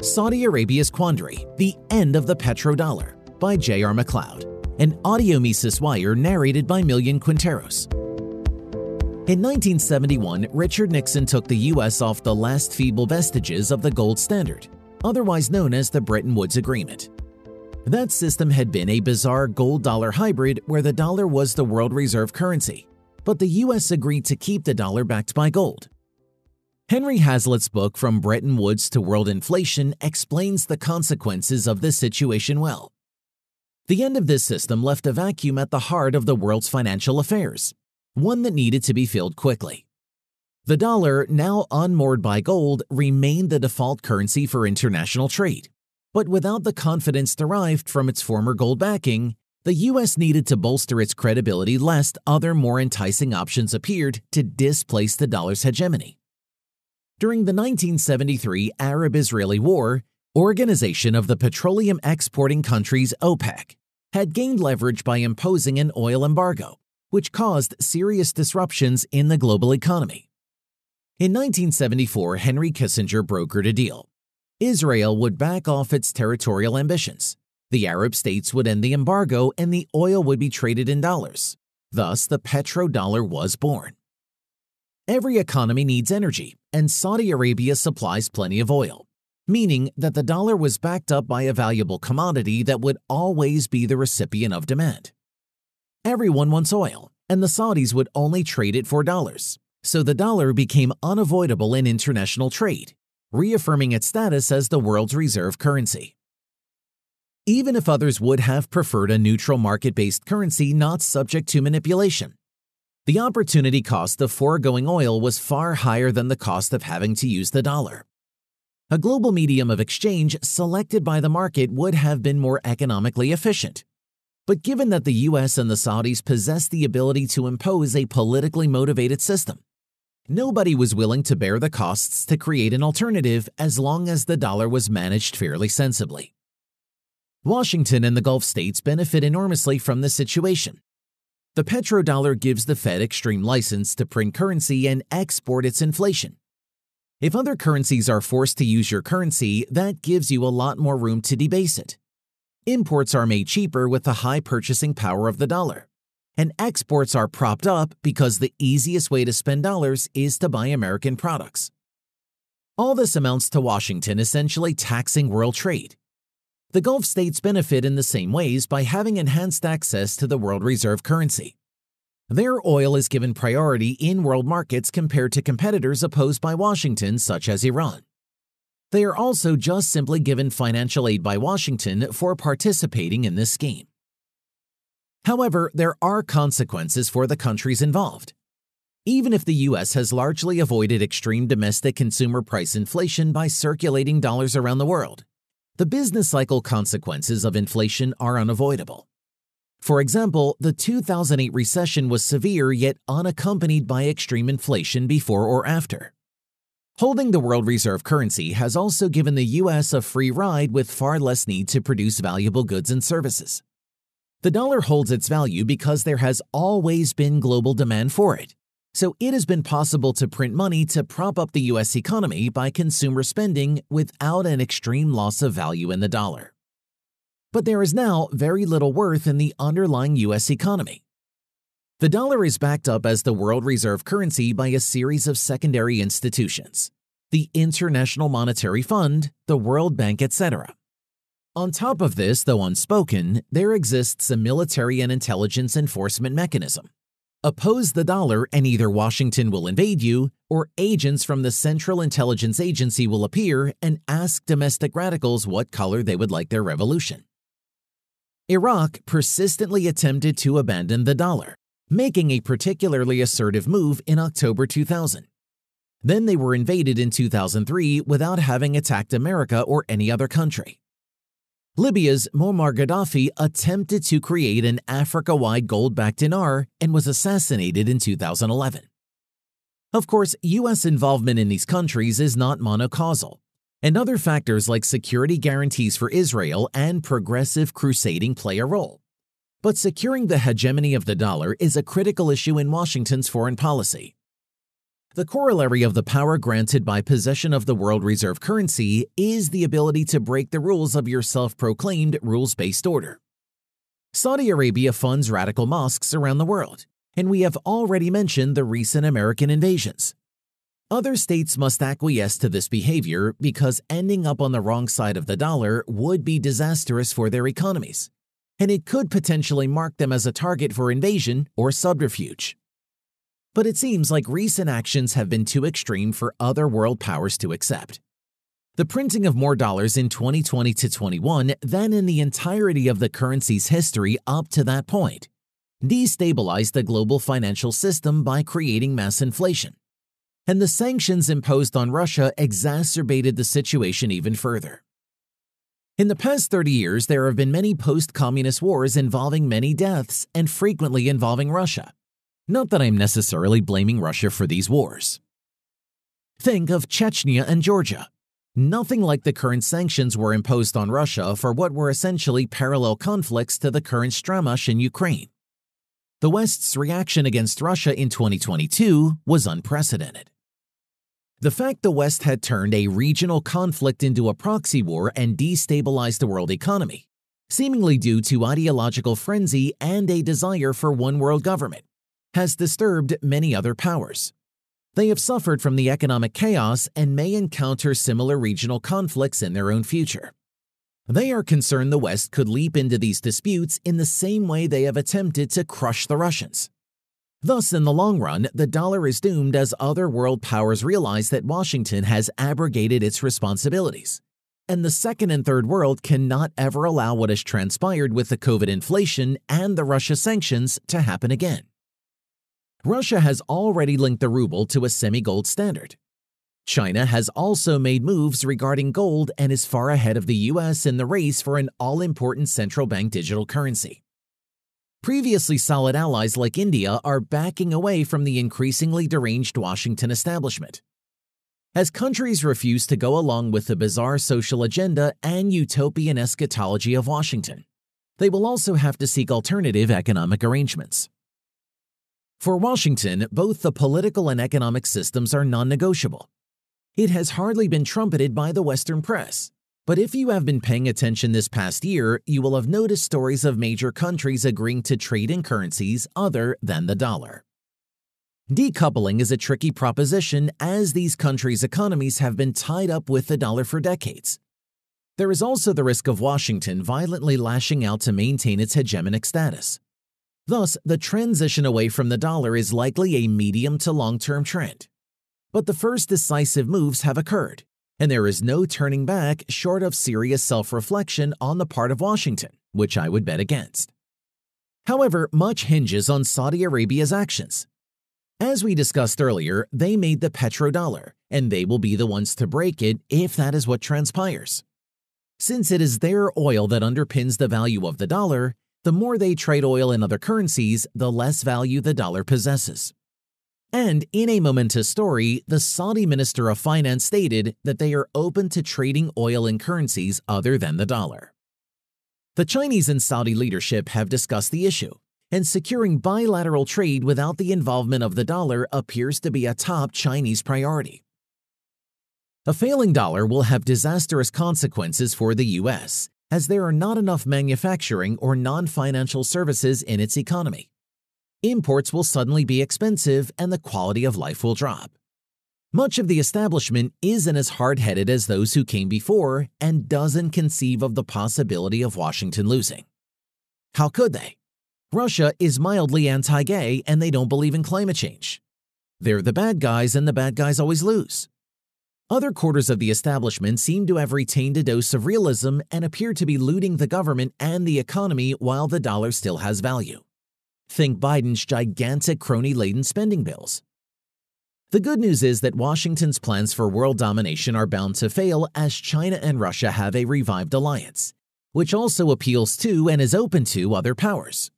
Saudi Arabia's Quandary The End of the Petrodollar by J.R. MacLeod, an audio Mises wire narrated by Millian Quinteros. In 1971, Richard Nixon took the U.S. off the last feeble vestiges of the gold standard, otherwise known as the Bretton Woods Agreement. That system had been a bizarre gold dollar hybrid where the dollar was the world reserve currency, but the U.S. agreed to keep the dollar backed by gold. Henry Hazlitt's book From Bretton Woods to World Inflation explains the consequences of this situation well. The end of this system left a vacuum at the heart of the world's financial affairs, one that needed to be filled quickly. The dollar, now unmoored by gold, remained the default currency for international trade. But without the confidence derived from its former gold backing, the US needed to bolster its credibility lest other more enticing options appeared to displace the dollar's hegemony. During the 1973 Arab Israeli War, Organization of the Petroleum Exporting Countries OPEC had gained leverage by imposing an oil embargo, which caused serious disruptions in the global economy. In 1974, Henry Kissinger brokered a deal. Israel would back off its territorial ambitions. The Arab states would end the embargo and the oil would be traded in dollars. Thus, the petrodollar was born. Every economy needs energy, and Saudi Arabia supplies plenty of oil, meaning that the dollar was backed up by a valuable commodity that would always be the recipient of demand. Everyone wants oil, and the Saudis would only trade it for dollars, so the dollar became unavoidable in international trade, reaffirming its status as the world's reserve currency. Even if others would have preferred a neutral market based currency not subject to manipulation, the opportunity cost of foregoing oil was far higher than the cost of having to use the dollar. A global medium of exchange selected by the market would have been more economically efficient. But given that the US and the Saudis possessed the ability to impose a politically motivated system, nobody was willing to bear the costs to create an alternative as long as the dollar was managed fairly sensibly. Washington and the Gulf states benefit enormously from this situation the petrodollar gives the Fed extreme license to print currency and export its inflation. If other currencies are forced to use your currency, that gives you a lot more room to debase it. Imports are made cheaper with the high purchasing power of the dollar. And exports are propped up because the easiest way to spend dollars is to buy American products. All this amounts to Washington essentially taxing world trade, the Gulf states benefit in the same ways by having enhanced access to the world reserve currency. Their oil is given priority in world markets compared to competitors opposed by Washington, such as Iran. They are also just simply given financial aid by Washington for participating in this scheme. However, there are consequences for the countries involved. Even if the U.S. has largely avoided extreme domestic consumer price inflation by circulating dollars around the world, the business cycle consequences of inflation are unavoidable. For example, the 2008 recession was severe yet unaccompanied by extreme inflation before or after. Holding the world reserve currency has also given the US a free ride with far less need to produce valuable goods and services. The dollar holds its value because there has always been global demand for it, so it has been possible to print money to prop up the US economy by consumer spending without an extreme loss of value in the dollar. But there is now very little worth in the underlying US economy. The dollar is backed up as the world reserve currency by a series of secondary institutions the International Monetary Fund, the World Bank, etc. On top of this, though unspoken, there exists a military and intelligence enforcement mechanism Oppose the dollar and either Washington will invade you or agents from the Central Intelligence Agency will appear and ask domestic radicals what color they would like their revolution. Iraq persistently attempted to abandon the dollar, making a particularly assertive move in October 2000. Then they were invaded in 2003 without having attacked America or any other country. Libya's Muammar Gaddafi attempted to create an Africa wide gold backed dinar and was assassinated in 2011. Of course, U.S. involvement in these countries is not monocausal, and other factors like security guarantees for Israel and progressive crusading play a role. But securing the hegemony of the dollar is a critical issue in Washington's foreign policy. The corollary of the power granted by possession of the world reserve currency is the ability to break the rules of your self proclaimed rules based order. Saudi Arabia funds radical mosques around the world, and we have already mentioned the recent American invasions. Other states must acquiesce to this behavior because ending up on the wrong side of the dollar would be disastrous for their economies, and it could potentially mark them as a target for invasion or subterfuge but it seems like recent actions have been too extreme for other world powers to accept. The printing of more dollars in 2020 to 21 than in the entirety of the currency's history up to that point destabilized the global financial system by creating mass inflation. And the sanctions imposed on Russia exacerbated the situation even further. In the past 30 years, there have been many post communist wars involving many deaths and frequently involving Russia. Not that I'm necessarily blaming Russia for these wars. Think of Chechnya and Georgia. Nothing like the current sanctions were imposed on Russia for what were essentially parallel conflicts to the current Stramash in Ukraine. The West's reaction against Russia in 2022 was unprecedented. The fact the West had turned a regional conflict into a proxy war and destabilized the world economy, seemingly due to ideological frenzy and a desire for one world government, has disturbed many other powers. They have suffered from the economic chaos and may encounter similar regional conflicts in their own future. They are concerned the West could leap into these disputes in the same way they have attempted to crush the Russians. Thus, in the long run, the dollar is doomed as other world powers realize that Washington has abrogated its responsibilities. And the second and third world cannot ever allow what has transpired with the COVID inflation and the Russia sanctions to happen again. Russia has already linked the ruble to a semi gold standard. China has also made moves regarding gold and is far ahead of the US in the race for an all important central bank digital currency. Previously solid allies like India are backing away from the increasingly deranged Washington establishment. As countries refuse to go along with the bizarre social agenda and utopian eschatology of Washington, they will also have to seek alternative economic arrangements. For Washington, both the political and economic systems are non negotiable. It has hardly been trumpeted by the Western press, but if you have been paying attention this past year, you will have noticed stories of major countries agreeing to trade in currencies other than the dollar. Decoupling is a tricky proposition as these countries' economies have been tied up with the dollar for decades. There is also the risk of Washington violently lashing out to maintain its hegemonic status. Thus, the transition away from the dollar is likely a medium to long term trend. But the first decisive moves have occurred, and there is no turning back short of serious self reflection on the part of Washington, which I would bet against. However, much hinges on Saudi Arabia's actions. As we discussed earlier, they made the petrodollar, and they will be the ones to break it if that is what transpires. Since it is their oil that underpins the value of the dollar, the more they trade oil in other currencies, the less value the dollar possesses. And in a momentous story, the Saudi Minister of Finance stated that they are open to trading oil in currencies other than the dollar. The Chinese and Saudi leadership have discussed the issue, and securing bilateral trade without the involvement of the dollar appears to be a top Chinese priority. A failing dollar will have disastrous consequences for the US, as there are not enough manufacturing or non financial services in its economy. Imports will suddenly be expensive and the quality of life will drop. Much of the establishment isn't as hard headed as those who came before and doesn't conceive of the possibility of Washington losing. How could they? Russia is mildly anti gay and they don't believe in climate change. They're the bad guys and the bad guys always lose. Other quarters of the establishment seem to have retained a dose of realism and appear to be looting the government and the economy while the dollar still has value. Think Biden's gigantic crony laden spending bills. The good news is that Washington's plans for world domination are bound to fail as China and Russia have a revived alliance, which also appeals to and is open to other powers.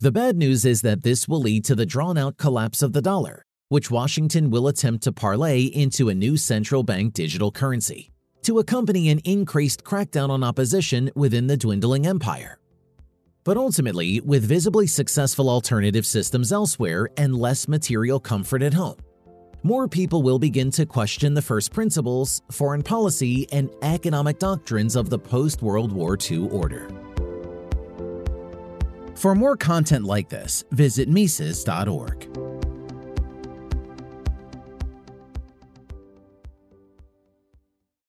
The bad news is that this will lead to the drawn out collapse of the dollar, which Washington will attempt to parlay into a new central bank digital currency to accompany an increased crackdown on opposition within the dwindling empire. But ultimately, with visibly successful alternative systems elsewhere and less material comfort at home, more people will begin to question the first principles, foreign policy, and economic doctrines of the post World War II order. For more content like this, visit Mises.org.